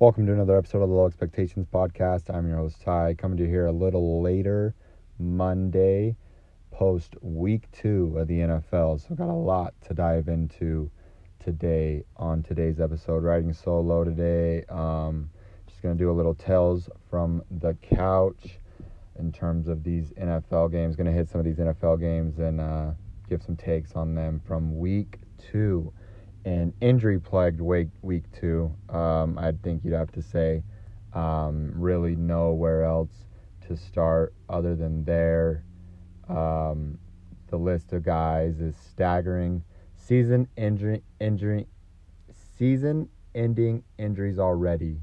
Welcome to another episode of the Low Expectations Podcast. I'm your host, Ty, coming to you here a little later Monday, post week two of the NFL. So, got a lot to dive into today on today's episode. Riding solo today. Um, just going to do a little tells from the couch in terms of these NFL games. Going to hit some of these NFL games and uh, give some takes on them from week two an injury plagued week week two. Um, I think you'd have to say um, really nowhere else to start other than there. Um, the list of guys is staggering. Season injury injury season ending injuries already.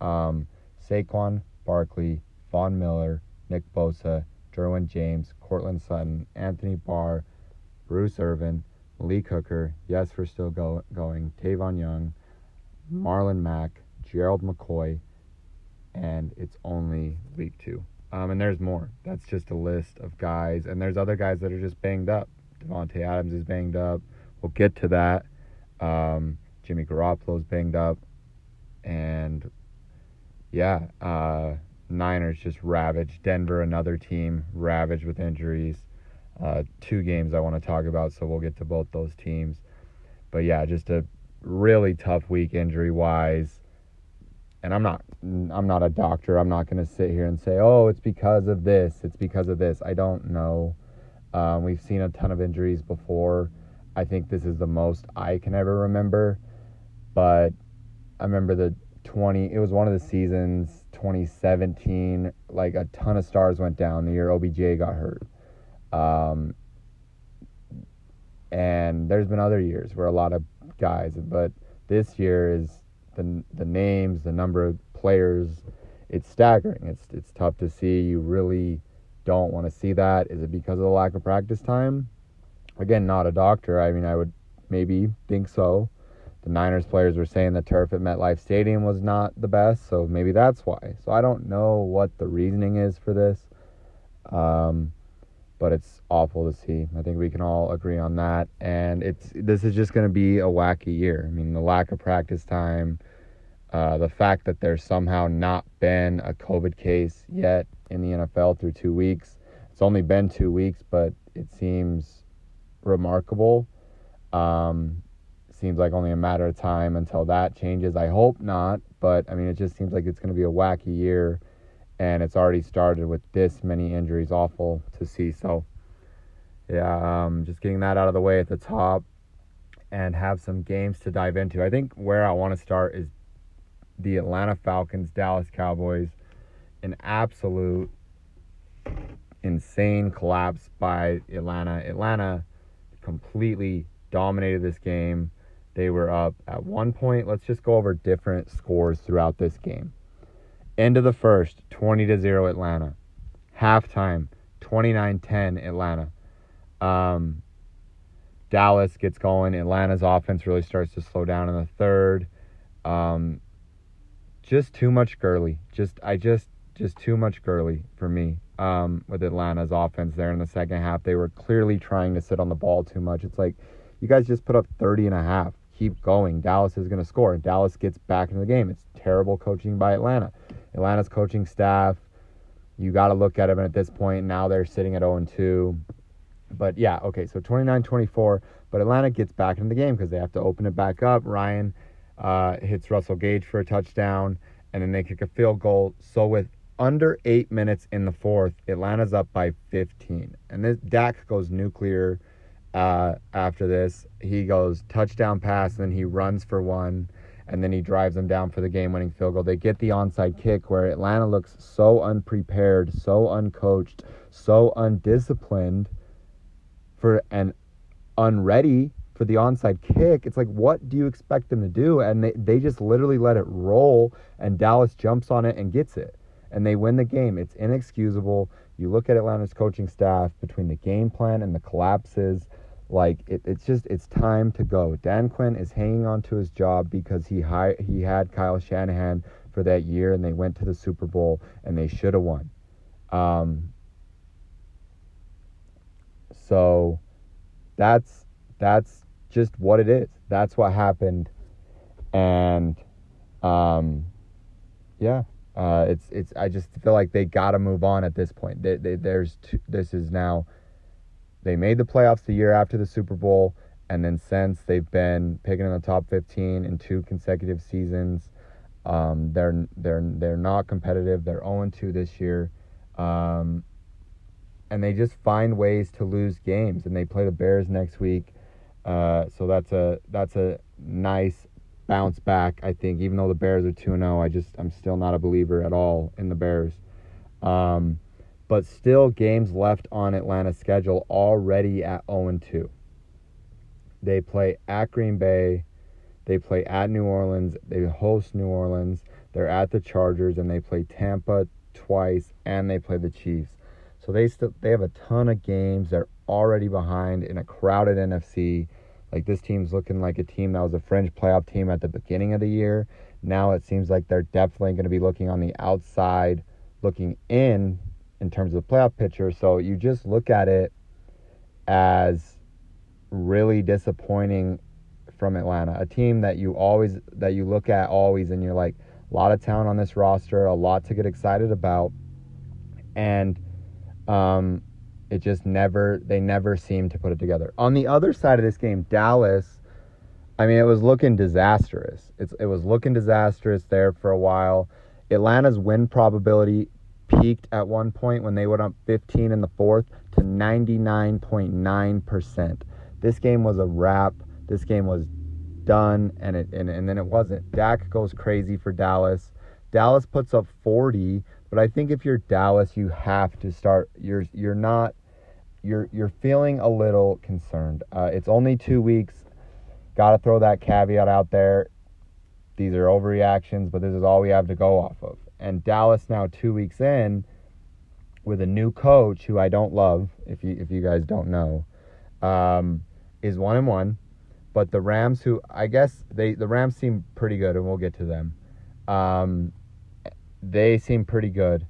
Um, Saquon Barkley, Von Miller, Nick Bosa, Derwin James, Courtland Sutton, Anthony Barr, Bruce Irvin, Lee Hooker, yes, we're still go- going, Tavon Young, Marlon Mack, Gerald McCoy, and it's only week two. Um, and there's more. That's just a list of guys, and there's other guys that are just banged up. Davante Adams is banged up. We'll get to that. Um, Jimmy Garoppolo's banged up, and yeah, uh, Niners just ravaged. Denver, another team ravaged with injuries uh, two games I want to talk about, so we'll get to both those teams. But yeah, just a really tough week injury wise. And I'm not I'm not a doctor. I'm not going to sit here and say, "Oh, it's because of this. It's because of this." I don't know. Um, we've seen a ton of injuries before. I think this is the most I can ever remember. But I remember the 20 it was one of the seasons 2017 like a ton of stars went down the year OBJ got hurt um, and there's been other years where a lot of guys, but this year is the the names, the number of players, it's staggering. It's it's tough to see. You really don't want to see that. Is it because of the lack of practice time? Again, not a doctor. I mean, I would maybe think so. The Niners players were saying the turf at MetLife Stadium was not the best, so maybe that's why. So I don't know what the reasoning is for this. Um, but it's awful to see. I think we can all agree on that. And it's this is just going to be a wacky year. I mean, the lack of practice time, uh, the fact that there's somehow not been a COVID case yet in the NFL through two weeks. It's only been two weeks, but it seems remarkable. Um, seems like only a matter of time until that changes. I hope not, but I mean, it just seems like it's going to be a wacky year and it's already started with this many injuries. Awful to see. So, yeah, um, just getting that out of the way at the top and have some games to dive into. I think where I want to start is the Atlanta Falcons, Dallas Cowboys. An absolute insane collapse by Atlanta. Atlanta completely dominated this game. They were up at one point. Let's just go over different scores throughout this game. End of the first, 20 to 0 Atlanta. Halftime, 29 10 Atlanta. Um, Dallas gets going. Atlanta's offense really starts to slow down in the third. Um, just too much Gurley. Just I just just too much Gurley for me. Um, with Atlanta's offense there in the second half, they were clearly trying to sit on the ball too much. It's like you guys just put up 30 and a half. Keep going. Dallas is going to score. Dallas gets back into the game. It's terrible coaching by Atlanta. Atlanta's coaching staff, you got to look at them at this point. Now they're sitting at 0 2. But yeah, okay, so 29 24. But Atlanta gets back into the game because they have to open it back up. Ryan uh, hits Russell Gage for a touchdown, and then they kick a field goal. So with under eight minutes in the fourth, Atlanta's up by 15. And this Dak goes nuclear uh, after this. He goes touchdown pass, and then he runs for one and then he drives them down for the game winning field goal. They get the onside kick where Atlanta looks so unprepared, so uncoached, so undisciplined for and unready for the onside kick. It's like, what do you expect them to do? And they, they just literally let it roll, and Dallas jumps on it and gets it. And they win the game. It's inexcusable. You look at Atlanta's coaching staff between the game plan and the collapses like it, it's just it's time to go. Dan Quinn is hanging on to his job because he hi- he had Kyle Shanahan for that year and they went to the Super Bowl and they should have won. Um, so that's that's just what it is. That's what happened, and Um, yeah, uh, it's it's. I just feel like they got to move on at this point. They, they, there's two, this is now. They made the playoffs the year after the Super Bowl, and then since they've been picking in the top 15 in two consecutive seasons. Um, they're they're they're not competitive. They're 0 2 this year. Um, and they just find ways to lose games. And they play the Bears next week, uh, so that's a that's a nice bounce back. I think even though the Bears are two zero, I just I'm still not a believer at all in the Bears. Um, but still, games left on Atlanta's schedule already at 0 2. They play at Green Bay, they play at New Orleans, they host New Orleans, they're at the Chargers, and they play Tampa twice, and they play the Chiefs. So they still they have a ton of games. They're already behind in a crowded NFC. Like this team's looking like a team that was a fringe playoff team at the beginning of the year. Now it seems like they're definitely going to be looking on the outside, looking in in terms of the playoff picture. So you just look at it as really disappointing from Atlanta, a team that you always that you look at always and you're like a lot of talent on this roster, a lot to get excited about. And um, it just never, they never seem to put it together. On the other side of this game, Dallas, I mean, it was looking disastrous. It's, it was looking disastrous there for a while. Atlanta's win probability peaked at one point when they went up 15 in the fourth to 99.9%. This game was a wrap. This game was done, and it and, and then it wasn't. Dak goes crazy for Dallas. Dallas puts up 40, but I think if you're Dallas, you have to start. You're you're not. You're you're feeling a little concerned. Uh, it's only two weeks. Got to throw that caveat out there. These are overreactions, but this is all we have to go off of. And Dallas now two weeks in, with a new coach who I don't love. If you if you guys don't know, um, is one and one. But the Rams, who I guess they the Rams seem pretty good, and we'll get to them. Um, they seem pretty good.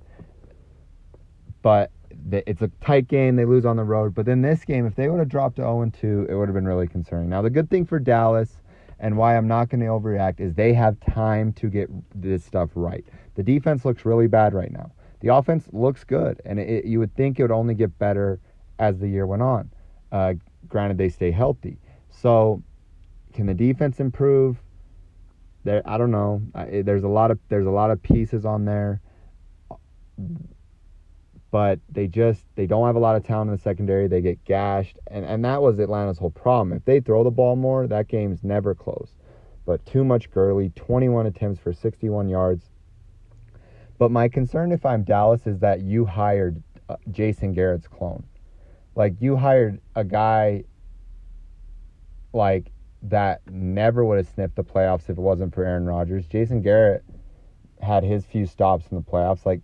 But it's a tight game. They lose on the road. But then this game, if they would have dropped to 0 2, it would have been really concerning. Now, the good thing for Dallas and why I'm not going to overreact is they have time to get this stuff right. The defense looks really bad right now. The offense looks good, and it, you would think it would only get better as the year went on. Uh, granted, they stay healthy. So, can the defense improve? there I don't know. I, there's a lot of there's a lot of pieces on there, but they just they don't have a lot of talent in the secondary. They get gashed, and and that was Atlanta's whole problem. If they throw the ball more, that game's never close. But too much Gurley, 21 attempts for 61 yards. But my concern if I'm Dallas is that you hired uh, Jason Garrett's clone. Like you hired a guy like that never would have sniffed the playoffs if it wasn't for Aaron Rodgers. Jason Garrett had his few stops in the playoffs. Like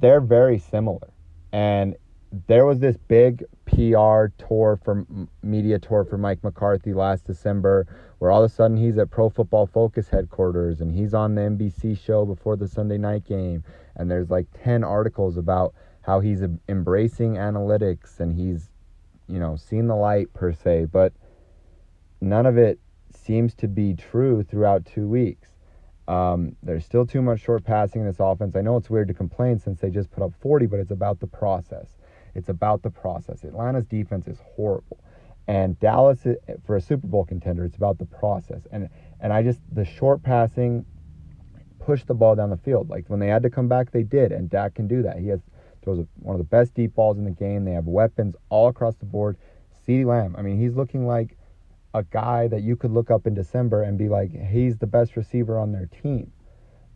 they're very similar, and there was this big PR tour for media tour for Mike McCarthy last December, where all of a sudden he's at Pro Football Focus headquarters and he's on the NBC show before the Sunday night game, and there's like ten articles about how he's embracing analytics and he's, you know, seen the light per se, but none of it seems to be true throughout two weeks. Um, there's still too much short passing in this offense. I know it's weird to complain since they just put up 40, but it's about the process. It's about the process. Atlanta's defense is horrible. And Dallas, for a Super Bowl contender, it's about the process. And and I just the short passing, push the ball down the field. Like when they had to come back, they did. And Dak can do that. He has throws one of the best deep balls in the game. They have weapons all across the board. CeeDee Lamb, I mean, he's looking like a guy that you could look up in December and be like, he's the best receiver on their team.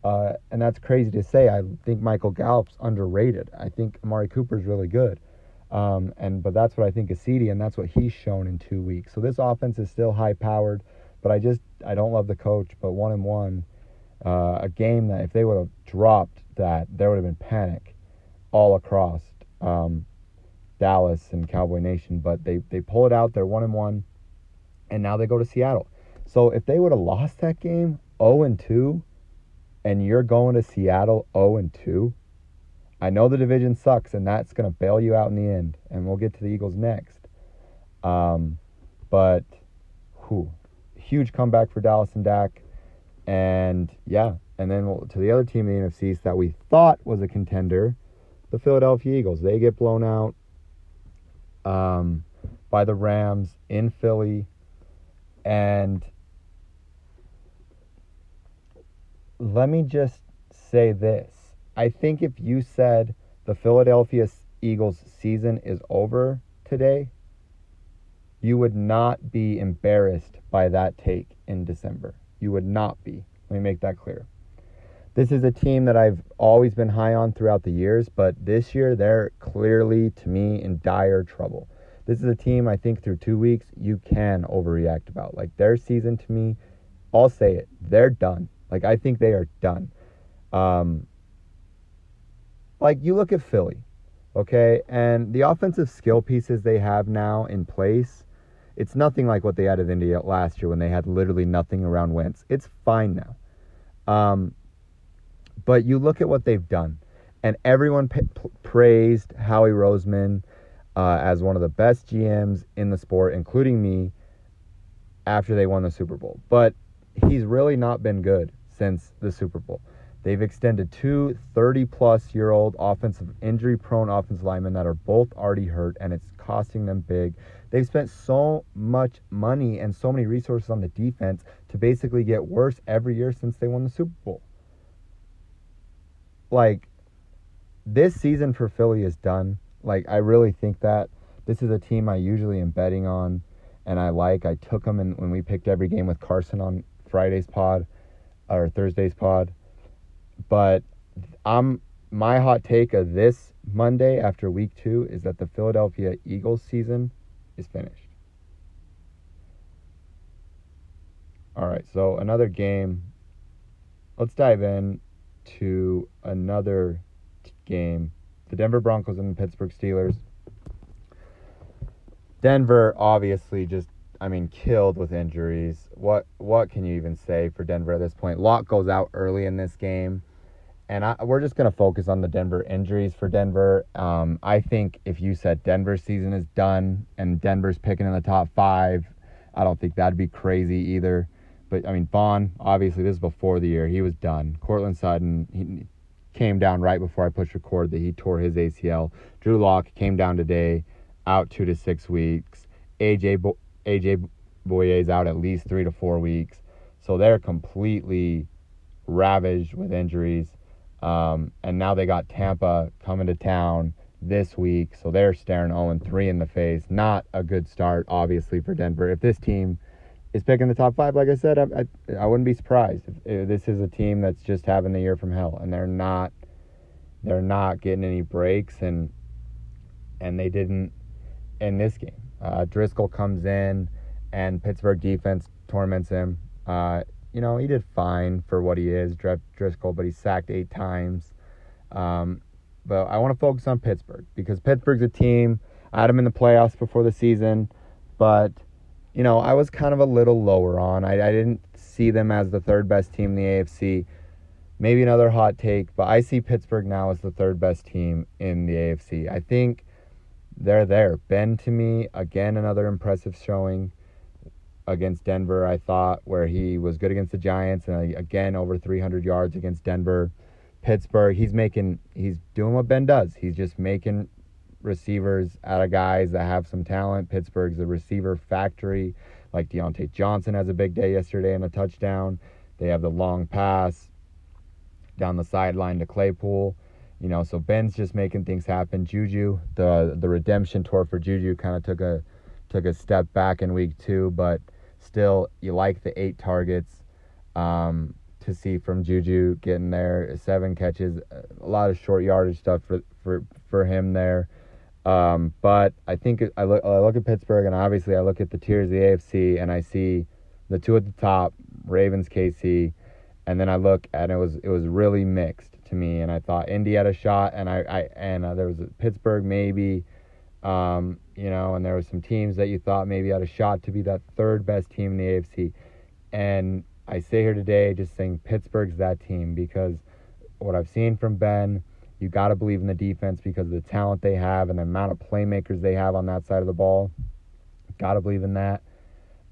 Uh, and that's crazy to say. I think Michael Gallup's underrated. I think Amari Cooper's really good. Um, and but that's what I think of CeeDee, and that's what he's shown in two weeks. So this offense is still high powered, but I just I don't love the coach. But one and one, uh, a game that if they would have dropped that, there would have been panic all across um, Dallas and Cowboy Nation. But they they pull it out. They're one and one and now they go to Seattle. So if they would have lost that game 0 and 2 and you're going to Seattle 0 and 2, I know the division sucks and that's going to bail you out in the end and we'll get to the Eagles next. Um, but whew, huge comeback for Dallas and Dak. And yeah, and then we'll, to the other team in the NFC that we thought was a contender, the Philadelphia Eagles. They get blown out um, by the Rams in Philly. And let me just say this. I think if you said the Philadelphia Eagles season is over today, you would not be embarrassed by that take in December. You would not be. Let me make that clear. This is a team that I've always been high on throughout the years, but this year they're clearly, to me, in dire trouble. This is a team I think through two weeks you can overreact about. Like their season to me, I'll say it, they're done. Like I think they are done. Um, like you look at Philly, okay, and the offensive skill pieces they have now in place, it's nothing like what they had at India last year when they had literally nothing around Wentz. It's fine now. Um, but you look at what they've done, and everyone p- praised Howie Roseman uh, as one of the best GMs in the sport, including me, after they won the Super Bowl. But he's really not been good since the Super Bowl. They've extended two 30 plus year old offensive injury prone offensive linemen that are both already hurt, and it's costing them big. They've spent so much money and so many resources on the defense to basically get worse every year since they won the Super Bowl. Like, this season for Philly is done. Like, I really think that this is a team I usually am betting on and I like. I took them in, when we picked every game with Carson on Friday's pod or Thursday's pod. But I'm my hot take of this Monday after week two is that the Philadelphia Eagles season is finished. All right, so another game. Let's dive in to another game. The Denver Broncos and the Pittsburgh Steelers. Denver obviously just I mean, killed with injuries. What what can you even say for Denver at this point? Lock goes out early in this game, and I, we're just gonna focus on the Denver injuries for Denver. Um, I think if you said Denver's season is done and Denver's picking in the top five, I don't think that'd be crazy either. But I mean, Von obviously this is before the year he was done. Courtland Sutton he came down right before I pushed record that he tore his ACL. Drew Lock came down today, out two to six weeks. AJ Bo- AJ Bouye's out at least three to four weeks. So they're completely ravaged with injuries. Um, and now they got Tampa coming to town this week. So they're staring 0 3 in the face. Not a good start, obviously, for Denver. If this team is picking the top five, like I said, I, I, I wouldn't be surprised. If, if this is a team that's just having the year from hell and they're not they're not getting any breaks and and they didn't in this game. Uh, Driskel comes in, and Pittsburgh defense torments him. Uh, you know, he did fine for what he is, Driskel, but he sacked eight times. Um, but I want to focus on Pittsburgh because Pittsburgh's a team. I had them in the playoffs before the season, but you know I was kind of a little lower on. I, I didn't see them as the third best team in the AFC. Maybe another hot take, but I see Pittsburgh now as the third best team in the AFC. I think they're there. Ben to me, again, another impressive showing against Denver, I thought, where he was good against the Giants and uh, again over 300 yards against Denver. Pittsburgh, he's making, he's doing what Ben does. He's just making receivers out of guys that have some talent. Pittsburgh's a receiver factory. Like Diontae Johnson has a big day yesterday and a touchdown. They have the long pass down the sideline to Claypool. You know, so Ben's just making things happen. Juju, the the redemption tour for Juju kind of took a took a step back in week two, but still, you like the eight targets um, to see from Juju getting there, seven catches, a lot of short yardage stuff for for for him there. Um, but I think I look I look at Pittsburgh, and obviously I look at the tiers of the AFC, and I see the two at the top, Ravens, KC, and then I look and it was it was really mixed to me, and I thought Indy had a shot, and I, I and uh, there was Pittsburgh maybe, um, you know, and there were some teams that you thought maybe had a shot to be that third best team in the AFC, and I say here today just saying Pittsburgh's that team because what I've seen from Ben, you got to believe in the defense because of the talent they have and the amount of playmakers they have on that side of the ball. Got to believe in that.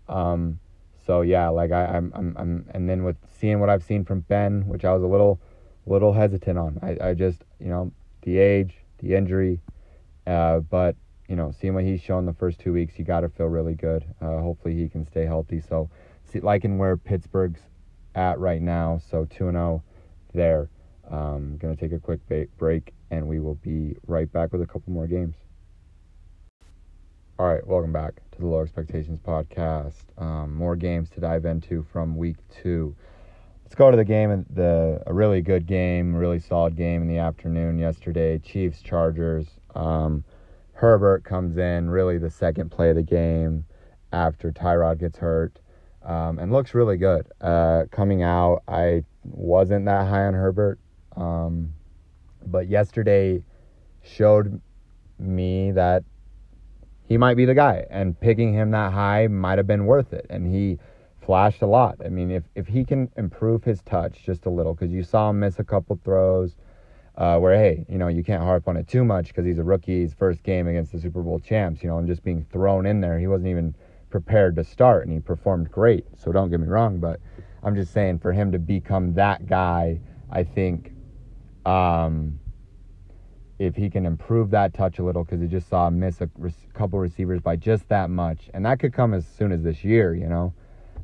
Um, so yeah, like I, I'm, I'm, I'm, and then with seeing what I've seen from Ben, which I was a little, little hesitant on. I, I just, you know, the age, the injury, uh, but you know, seeing what he's shown the first two weeks, you got to feel really good. Uh, hopefully, he can stay healthy. So, see, liking where Pittsburgh's at right now, so two and zero oh there. Um, gonna take a quick break, and we will be right back with a couple more games. All right, welcome back to the Low Expectations podcast. Um, more games to dive into from week two. Let's go to the game. The a really good game, really solid game in the afternoon yesterday. Chiefs Chargers. Um, Herbert comes in, really the second play of the game after Tyrod gets hurt, um, and looks really good. Uh, coming out, I wasn't that high on Herbert, um, but yesterday showed me that he might be the guy, and picking him that high might have been worth it. And he flashed a lot. I mean, if if he can improve his touch just a little, because you saw him miss a couple throws. Uh, where hey, you know, you can't harp on it too much because he's a rookie, his first game against the Super Bowl champs, you know, and just being thrown in there, he wasn't even prepared to start, and he performed great. So don't get me wrong, but I'm just saying for him to become that guy, I think um, if he can improve that touch a little because he just saw him miss a re- couple receivers by just that much, and that could come as soon as this year, you know,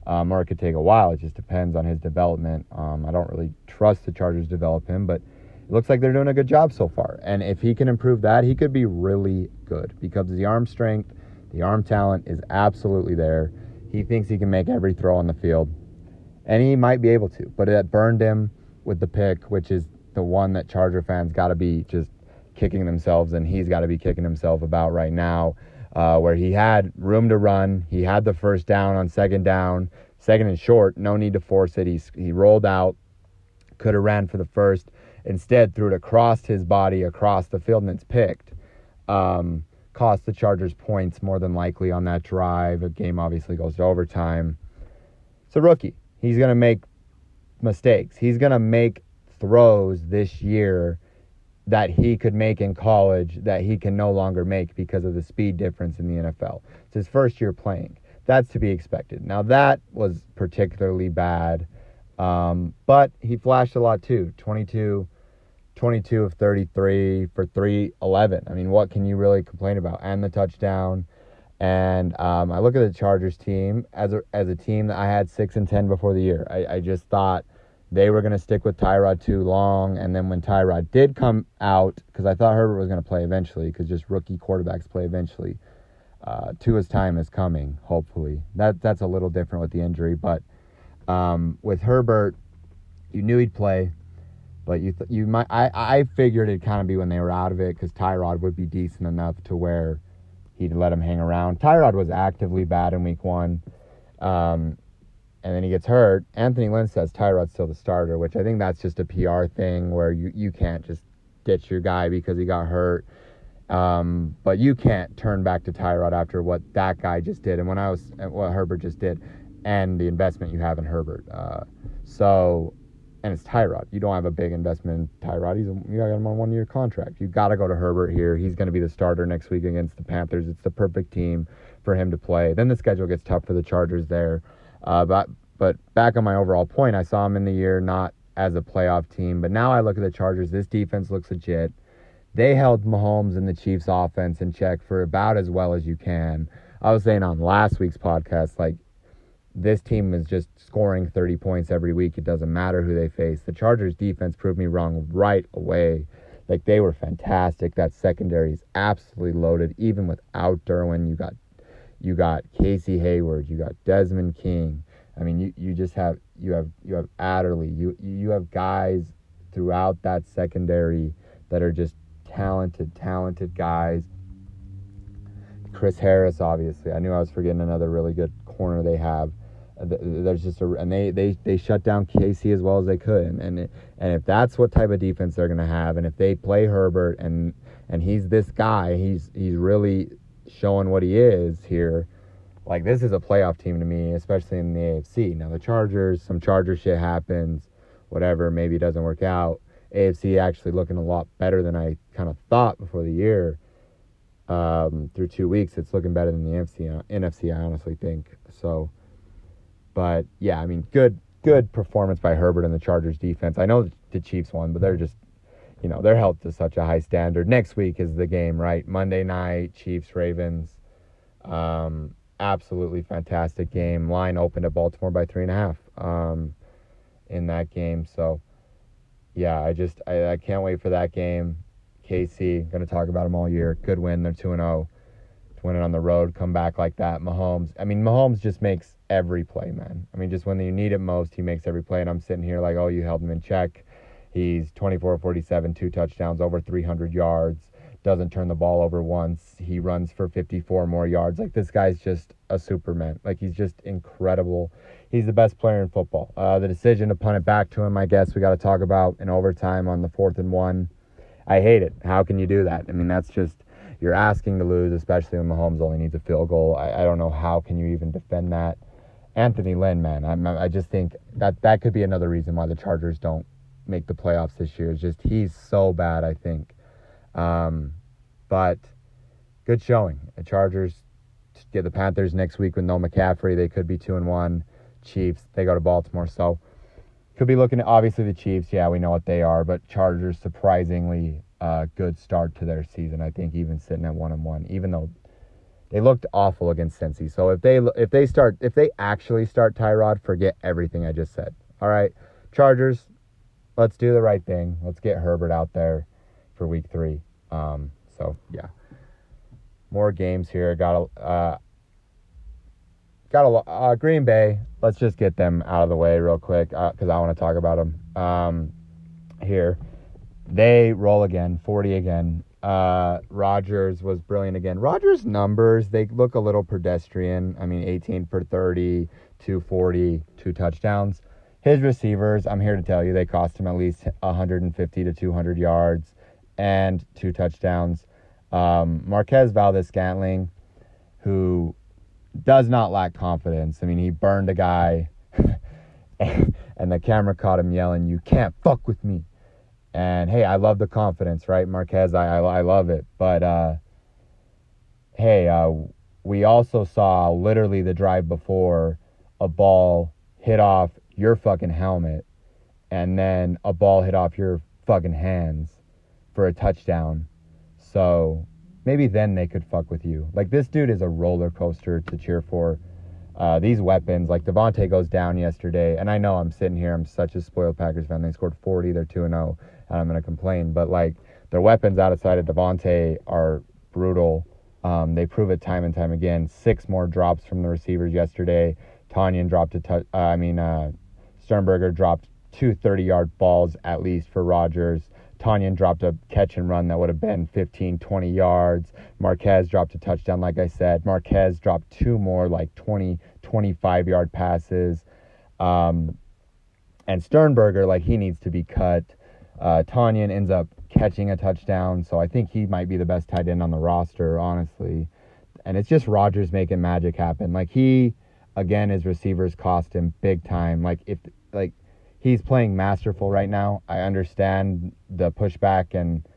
um, or it could take a while. It just depends on his development. Um, I don't really trust the Chargers develop him, but it looks like they're doing a good job so far. And if he can improve that, he could be really good because the arm strength, the arm talent is absolutely there. He thinks he can make every throw on the field, and he might be able to, but it burned him with the pick, which is the one that Charger fans got to be just kicking themselves, and he's got to be kicking himself about right now. Uh, where he had room to run, he had the first down on second down, second and short, no need to force it. He he rolled out, could have ran for the first, instead threw it across his body across the field, and it's picked. Um, cost the Chargers points more than likely on that drive. The game obviously goes to overtime. It's a rookie. He's going to make mistakes. He's going to make throws this year that he could make in college that he can no longer make because of the speed difference in the NFL. It's his first year playing. That's to be expected. Now, that was particularly bad, um, but he flashed a lot too 22, 22 of 33 for 311. I mean, what can you really complain about? And the touchdown. And um, I look at the Chargers team as a, as a team that I had 6 and 10 before the year. I, I just thought they were going to stick with Tyrod too long. And then when Tyrod did come out, because I thought Herbert was going to play eventually, because just rookie quarterbacks play eventually. Uh, Tua's time is coming, hopefully. That that's a little different with the injury, but um, with Herbert, you knew he'd play, but you th- you might I I figured it'd kind of be when they were out of it because Tyrod would be decent enough to where he'd let him hang around. Tyrod was actively bad in week one. Um, and then he gets hurt. Anthony Lynn says Tyrod's still the starter, which I think that's just a PR thing where you, you can't just ditch your guy because he got hurt. Um, but you can't turn back to Tyrod after what that guy just did and when I was what Herbert just did and the investment you have in Herbert. Uh, so and it's Tyrod. You don't have a big investment in Tyrod. He's you got him on one year contract. You got to go to Herbert here. He's going to be the starter next week against the Panthers. It's the perfect team for him to play. Then the schedule gets tough for the Chargers there. Uh, but but back on my overall point, I saw them in the year not as a playoff team, but now I look at the Chargers. This defense looks legit. They held Mahomes and the Chiefs' offense in check for about as well as you can. I was saying on last week's podcast, like this team is just scoring 30 points every week. It doesn't matter who they face. The Chargers defense proved me wrong right away. Like they were fantastic. That secondary is absolutely loaded. Even without Derwin, you got you got Casey Hayward, you got Desmond King. I mean, you, you just have you have you have Adderley. You you have guys throughout that secondary that are just talented, talented guys. Chris Harris, obviously. I knew I was forgetting another really good corner they have. Uh, there's just a and they they they shut down KC as well as they could, and and, and if that's what type of defense they're gonna have, and if they play Herbert and and he's this guy, he's he's really showing what he is here. Like this is a playoff team to me, especially in the AFC. Now the Chargers, some Charger shit happens, whatever, maybe it doesn't work out. AFC actually looking a lot better than I kind of thought before the year. Um, through two weeks, it's looking better than the NFC. NFC, I honestly think. So, But yeah, I mean, good good performance by Herbert and the Chargers defense. I know the Chiefs won, but they're just you know they're held to such a high standard. Next week is the game, right? Monday night, Chiefs Ravens. Um, absolutely fantastic game. Line opened at Baltimore by three and a half um, in that game. So yeah, I just I, I can't wait for that game. KC, going to talk about them all year. Good win. They're two and zero. Oh. Win it on the road, come back like that. Mahomes. I mean, Mahomes just makes every play, man. I mean, just when you need it most, he makes every play. And I'm sitting here like, oh, you held him in check. He's 24 47, two touchdowns, over 300 yards doesn't turn the ball over once. He runs for 54 more yards. Like this guy's just a superman. Like he's just incredible. He's the best player in football. Uh, the decision to punt it back to him, I guess we got to talk about in overtime on the fourth and one. I hate it. How can you do that? I mean, that's just you're asking to lose, especially when Mahomes only needs a field goal. I, I don't know how can you even defend that. Anthony Lynn, man, I, I just think that that could be another reason why the Chargers don't make the playoffs this year. Is just he's so bad. I think um, but good showing. The Chargers get the Panthers next week with no McCaffrey. They could be two and one. Chiefs they go to Baltimore, so could be looking at obviously the Chiefs. Yeah, we know what they are, but Chargers surprisingly uh, good start to their season. I think even sitting at one and one, even though they looked awful against Cincy. So if they if they start if they actually start Tyrod, forget everything I just said. All right, Chargers, let's do the right thing. Let's get Herbert out there for week three. Um, so yeah, more games here. Got a uh, got a uh, Green Bay. Let's just get them out of the way real quick because uh, I want to talk about them. Um, here, they roll again, forty again. Uh, Rodgers was brilliant again. Rodgers' numbers they look a little pedestrian. I mean, 18 for 30, 240, two touchdowns. His receivers, I'm here to tell you, they cost him at least 150 to 200 yards and two touchdowns. Um, Marquez Valdes-Scantling, who does not lack confidence. I mean, he burned a guy, and the camera caught him yelling, "You can't fuck with me." And hey, I love the confidence, right, Marquez? I I, I love it, but uh, hey, uh, we also saw literally the drive before a ball hit off your fucking helmet, and then a ball hit off your fucking hands for a touchdown. So maybe then they could fuck with you. Like this dude is a roller coaster to cheer for. Uh, these weapons, like Davante goes down yesterday, and I know I'm sitting here, I'm such a spoiled Packers fan. They scored 40, they're 2 0, and I'm going to complain. But like their weapons outside of Davante are brutal. Um, they prove it time and time again. Six more drops from the receivers yesterday. Tonyan dropped a touch. Uh, I mean, uh, Sternberger dropped two 30 yard balls at least for Rodgers. Tonyan dropped a catch and run that would have been 15, 20 yards. Marquez dropped a touchdown, like I said. Marquez dropped two more, like 20, 25 yard passes. Um, and Sternberger, like, he needs to be cut. Uh, Tonyan ends up catching a touchdown, so I think he might be the best tight end on the roster, honestly. And it's just Rodgers making magic happen. Like, he, again, his receivers cost him big time. Like, if, like, he's playing masterful right now. I understand the pushback and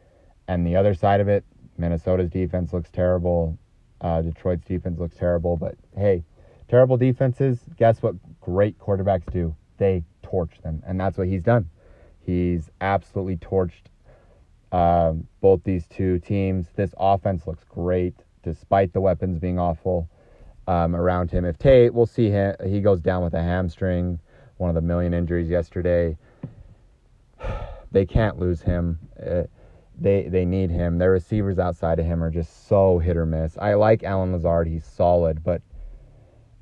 and the other side of it. Minnesota's defense looks terrible. Uh, Detroit's defense looks terrible. But hey, terrible defenses. Guess what? Great quarterbacks do. They torch them, and that's what he's done. He's absolutely torched uh, both these two teams. This offense looks great, despite the weapons being awful um, around him. If Tate, we'll see him. He goes down with a hamstring one of the million injuries yesterday. They can't lose him. Uh, they they need him. Their receivers outside of him are just so hit or miss. I like Allen Lazard. He's solid, but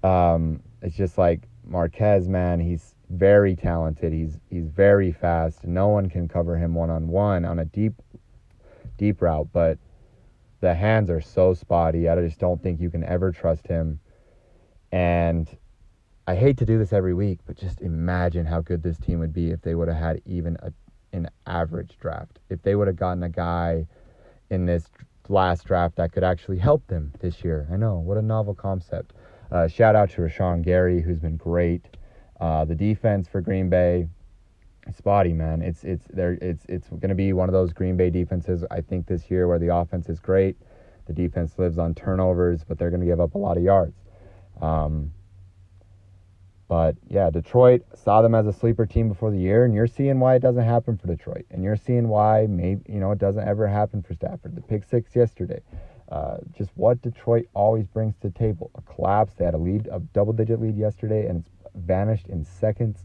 um, it's just like Marquez, man. He's very talented. He's he's very fast. No one can cover him one on one on a deep deep route, but the hands are so spotty. I just don't think you can ever trust him. And I hate to do this every week, but just imagine how good this team would be if they would have had even a, an average draft. If they would have gotten a guy in this last draft that could actually help them this year. I know, what a novel concept. Uh, shout out to Rashan Gary, who's been great. Uh, the defense for Green Bay, spotty man. It's it's there. It's it's going to be one of those Green Bay defenses. I think this year where the offense is great, the defense lives on turnovers, but they're going to give up a lot of yards. Um, But yeah, Detroit saw them as a sleeper team before the year, and you're seeing why it doesn't happen for Detroit, and you're seeing why maybe you know it doesn't ever happen for Stafford. The pick six yesterday, uh, just what Detroit always brings to the table. A collapse. They had a lead, a double-digit lead yesterday, and it's vanished in seconds.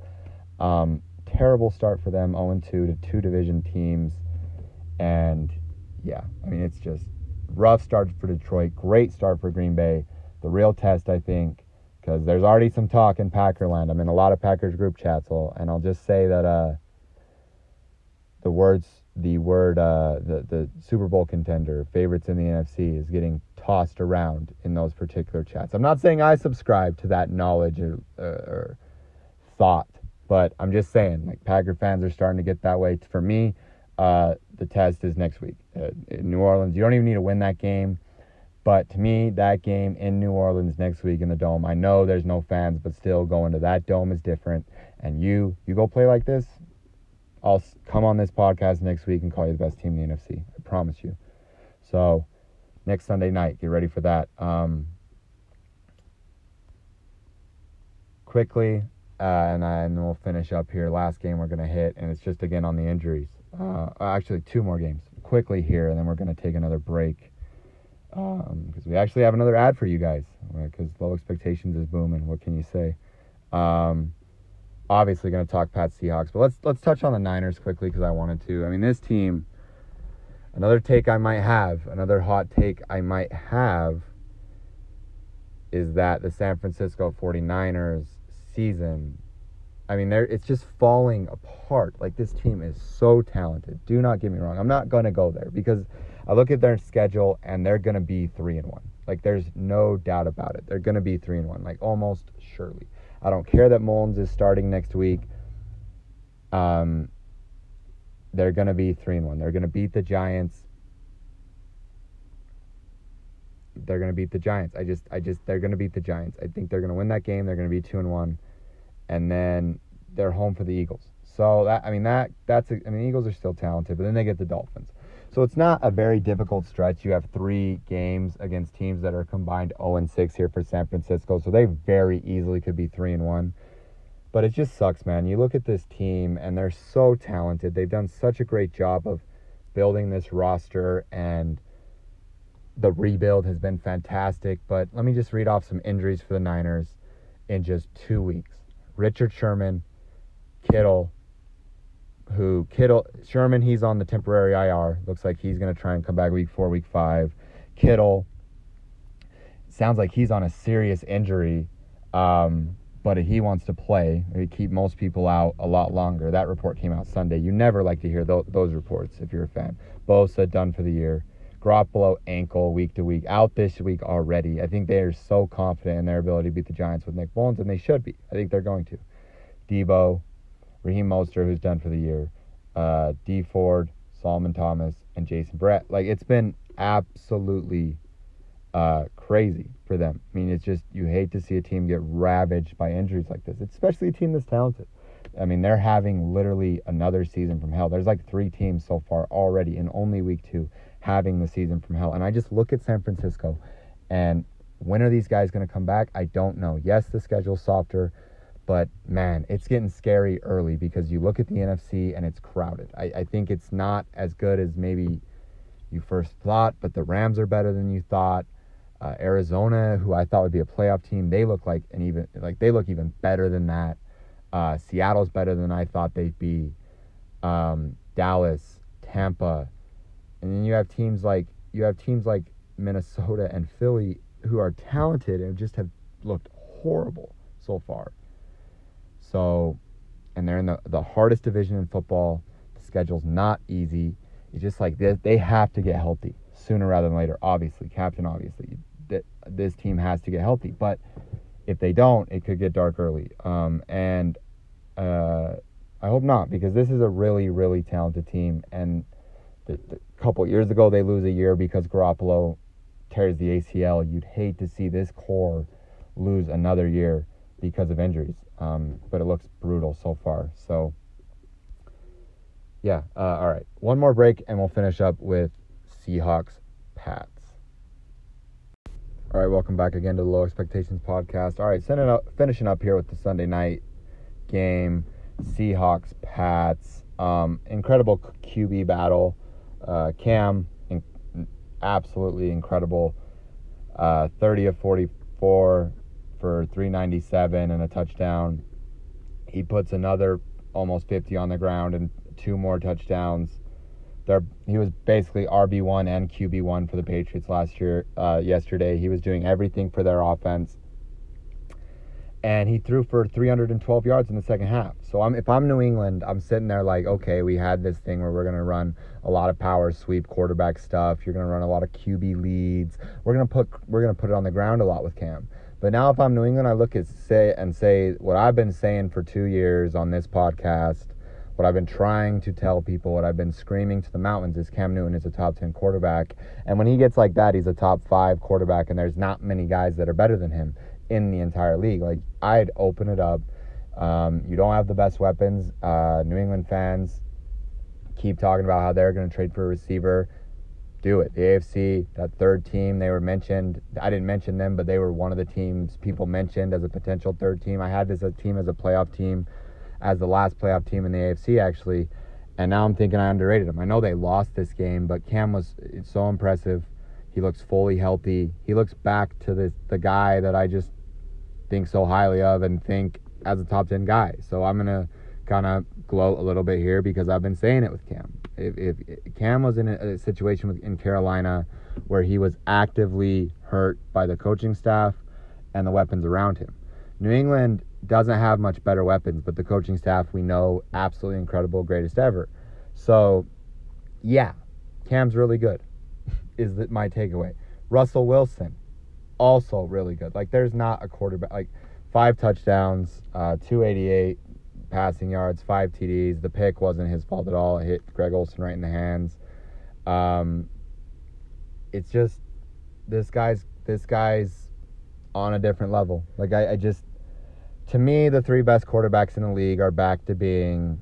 Um, terrible start for them, 0-2 to two division teams, and yeah, I mean it's just rough start for Detroit. Great start for Green Bay. The real test, I think because there's already some talk in Packerland. I'm in a lot of Packers group chats, and I'll just say that uh, the words, the word, uh, the the Super Bowl contender, favorites in the NFC, is getting tossed around in those particular chats. I'm not saying I subscribe to that knowledge or, uh, or thought, but I'm just saying, like Packer fans are starting to get that way. For me, uh, the test is next week uh, in New Orleans. You don't even need to win that game but to me, that game in New Orleans next week in the dome, I know there's no fans, but still going to that dome is different. And you, you go play like this, I'll come on this podcast next week and call you the best team in the NFC. I promise you. So next Sunday night, get ready for that. Um, quickly, uh, and, and then we'll finish up here. Last game we're gonna hit, and it's just again on the injuries. Uh, actually, two more games quickly here, and then we're gonna take another break because um, we actually have another ad for you guys because right? low expectations is booming. What can you say? Um, obviously going to talk Pat Seahawks, but let's let's touch on the Niners quickly because I wanted to. I mean, this team. Another take I might have, another hot take I might have, is that the San Francisco 49ers season. I mean, they it's just falling apart. Like this team is so talented. Do not get me wrong. I'm not going to go there because I look at their schedule and they're going to be 3 and 1. Like there's no doubt about it. They're going to be 3 and 1, like almost surely. I don't care that Mullens is starting next week. Um they're going to be 3 and 1. They're going to beat the Giants. They're going to beat the Giants. I just I just they're going to beat the Giants. I think they're going to win that game. They're going to be 2 and 1 and then they're home for the Eagles. So that I mean that that's a, I mean Eagles are still talented, but then they get the Dolphins. So it's not a very difficult stretch. You have three games against teams that are combined 0 and 6 here for San Francisco. So they very easily could be 3 and 1. But it just sucks, man. You look at this team and they're so talented. They've done such a great job of building this roster and the rebuild has been fantastic. But let me just read off some injuries for the Niners in just two weeks. Richard Sherman, Kittle, who Kittle Sherman he's on the temporary IR. Looks like he's going to try and come back week 4, week 5. Kittle sounds like he's on a serious injury. Um, but he wants to play. We keep most people out a lot longer. That report came out Sunday. You never like to hear th- those reports if you're a fan. Bosa done for the year. Garoppolo ankle week to week out this week already. I think they are so confident in their ability to beat the Giants with Nick Mullens, and they should be. I think they're going to. Debo, Raheem Mostert, who's done for the year, uh, Dee Ford, Solomon Thomas, and Jason Brett. Like it's been absolutely uh, crazy for them. I mean, it's just you hate to see a team get ravaged by injuries like this, especially a team that's talented. I mean, they're having literally another season from hell. There's like three teams so far already in only week two having the season from hell. And I just look at San Francisco and when are these guys going to come back? I don't know. Yes, the schedule's softer. But man, it's getting scary early because you look at the NFC and it's crowded. I, I think it's not as good as maybe you first thought, but the Rams are better than you thought. Uh, Arizona, who I thought would be a playoff team, they look like an even like they look even better than that. Uh, Seattle's better than I thought they'd be. Um, Dallas, Tampa, and then you have teams like you have teams like Minnesota and Philly who are talented and just have looked horrible so far. So, and they're in the, the hardest division in football. The schedule's not easy. It's just like this, they have to get healthy sooner rather than later. Obviously, captain, obviously, that this team has to get healthy. But if they don't, it could get dark early. Um, and uh, I hope not because this is a really, really talented team. And the, the couple years ago, they lose a year because Garoppolo tears the ACL. You'd hate to see this core lose another year because of injuries. Um, but it looks brutal so far. So, yeah. Uh, all right. One more break, and we'll finish up with Seahawks Pats. All right, welcome back again to the Low Expectations podcast. All right, up, finishing up here with the Sunday night game, Seahawks Pats. Um, incredible QB battle. Uh, Cam, in, absolutely incredible. Uh, 30 of 44 for 397 and a touchdown. He puts another almost 50 on the ground and two more touchdowns they're, he was basically RB one and QB one for the Patriots last year. Uh, yesterday, he was doing everything for their offense, and he threw for 312 yards in the second half. So I'm, if I'm New England, I'm sitting there like, okay, we had this thing where we're gonna run a lot of power sweep quarterback stuff. You're gonna run a lot of QB leads. We're gonna put we're gonna put it on the ground a lot with Cam. But now if I'm New England, I look at say and say what I've been saying for two years on this podcast what I've been trying to tell people, what I've been screaming to the mountains is Cam Newton is a top 10 quarterback. And when he gets like that, he's a top five quarterback, and there's not many guys that are better than him in the entire league. Like, I'd open it up. Um, you don't have the best weapons. Uh, New England fans keep talking about how they're going to trade for a receiver. Do it. The AFC, that third team, they were mentioned. I didn't mention them, but they were one of the teams people mentioned as a potential third team. I had this a team as a playoff team as the last playoff team in the AFC actually. And now I'm thinking I underrated them. I know they lost this game, but Cam was so impressive. He looks fully healthy. He looks back to the the guy that I just think so highly of and think as a top 10 guy. So I'm going to kind of gloat a little bit here because I've been saying it with Cam. If, if, Cam was in a, a situation with, in Carolina where he was actively hurt by the coaching staff and the weapons around him. New England doesn't have much better weapons, but the coaching staff we know absolutely incredible, greatest ever. So, yeah, Cam's really good. Is that my takeaway? Russell Wilson, also really good. Like there's not a quarterback like five touchdowns, uh, 288 passing yards, five TDs. The pick wasn't his fault at all. It hit Greg Olsen right in the hands. Um, it's just this guy's this guy's on a different level. Like I, I just to me, the three best quarterbacks in the league are back to being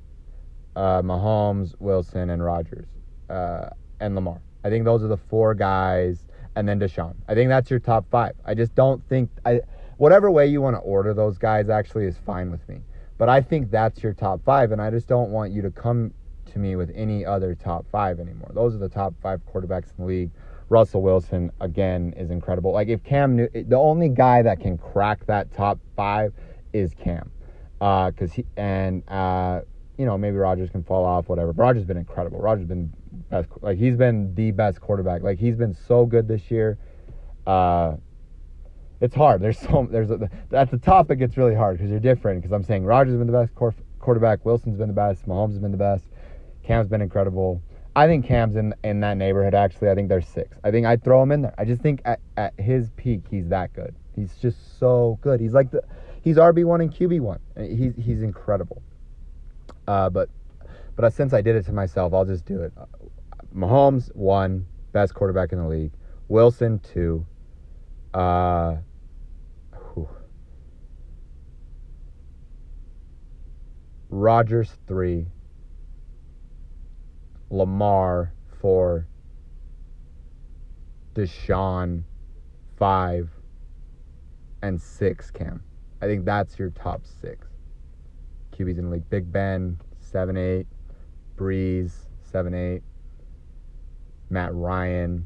uh, Mahomes, Wilson, and Rodgers, uh, and Lamar. I think those are the four guys, and then Deshaun. I think that's your top five. I just don't think I. Whatever way you want to order those guys actually is fine with me. But I think that's your top five, and I just don't want you to come to me with any other top five anymore. Those are the top five quarterbacks in the league. Russell Wilson again is incredible. Like if Cam the only guy that can crack that top five is Cam. Because uh, he, and, uh, you know, maybe Rodgers can fall off, whatever. But Rodgers been incredible. Rodgers been best, like, he's been the best quarterback. Like, he's been so good this year. Uh, it's hard. There's so, there's, a, at the top, it gets really hard because you're different. Because I'm saying Rodgers has been the best quarterback, Wilson's been the best, Mahomes has been the best, Cam's been incredible. I think Cam's in in that neighborhood. Actually, I think there's six. I think I'd throw him in there. I just think at, at his peak, he's that good. He's just so good. He's like the he's RB one and QB one. He's he's incredible. Uh, but but since I did it to myself, I'll just do it. Mahomes one, best quarterback in the league. Wilson two. Uh, Rodgers three. Lamar four. Deshaun five. And six Cam. I think that's your top six QBs in the league. Big Ben, seven eight, Brees, seven eight, Matt Ryan.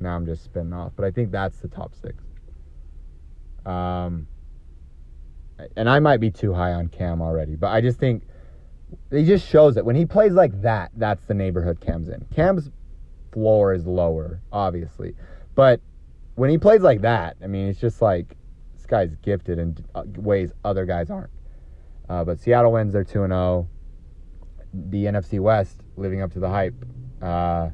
Now I'm just spinning off, but I think that's the top six. Um, and I might be too high on Cam already, but I just think he just shows it when he plays like that. That's the neighborhood Cam's in. Cam's floor is lower, obviously, but when he plays like that, I mean, it's just like this guy's gifted in ways other guys aren't. Uh, but Seattle wins. They're 2 0. The NFC West living up to the hype. Uh,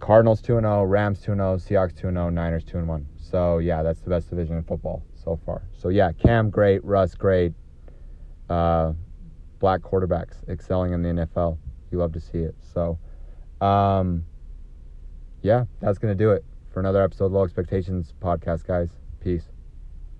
Cardinals 2 0, Rams 2 0, Seahawks 2 0, Niners 2 1. So, yeah, that's the best division in football so far. So, yeah, Cam, great. Russ, great. Uh, black quarterbacks excelling in the NFL. You love to see it. So, um, yeah, that's going to do it for another episode of Low Expectations podcast, guys. Peace.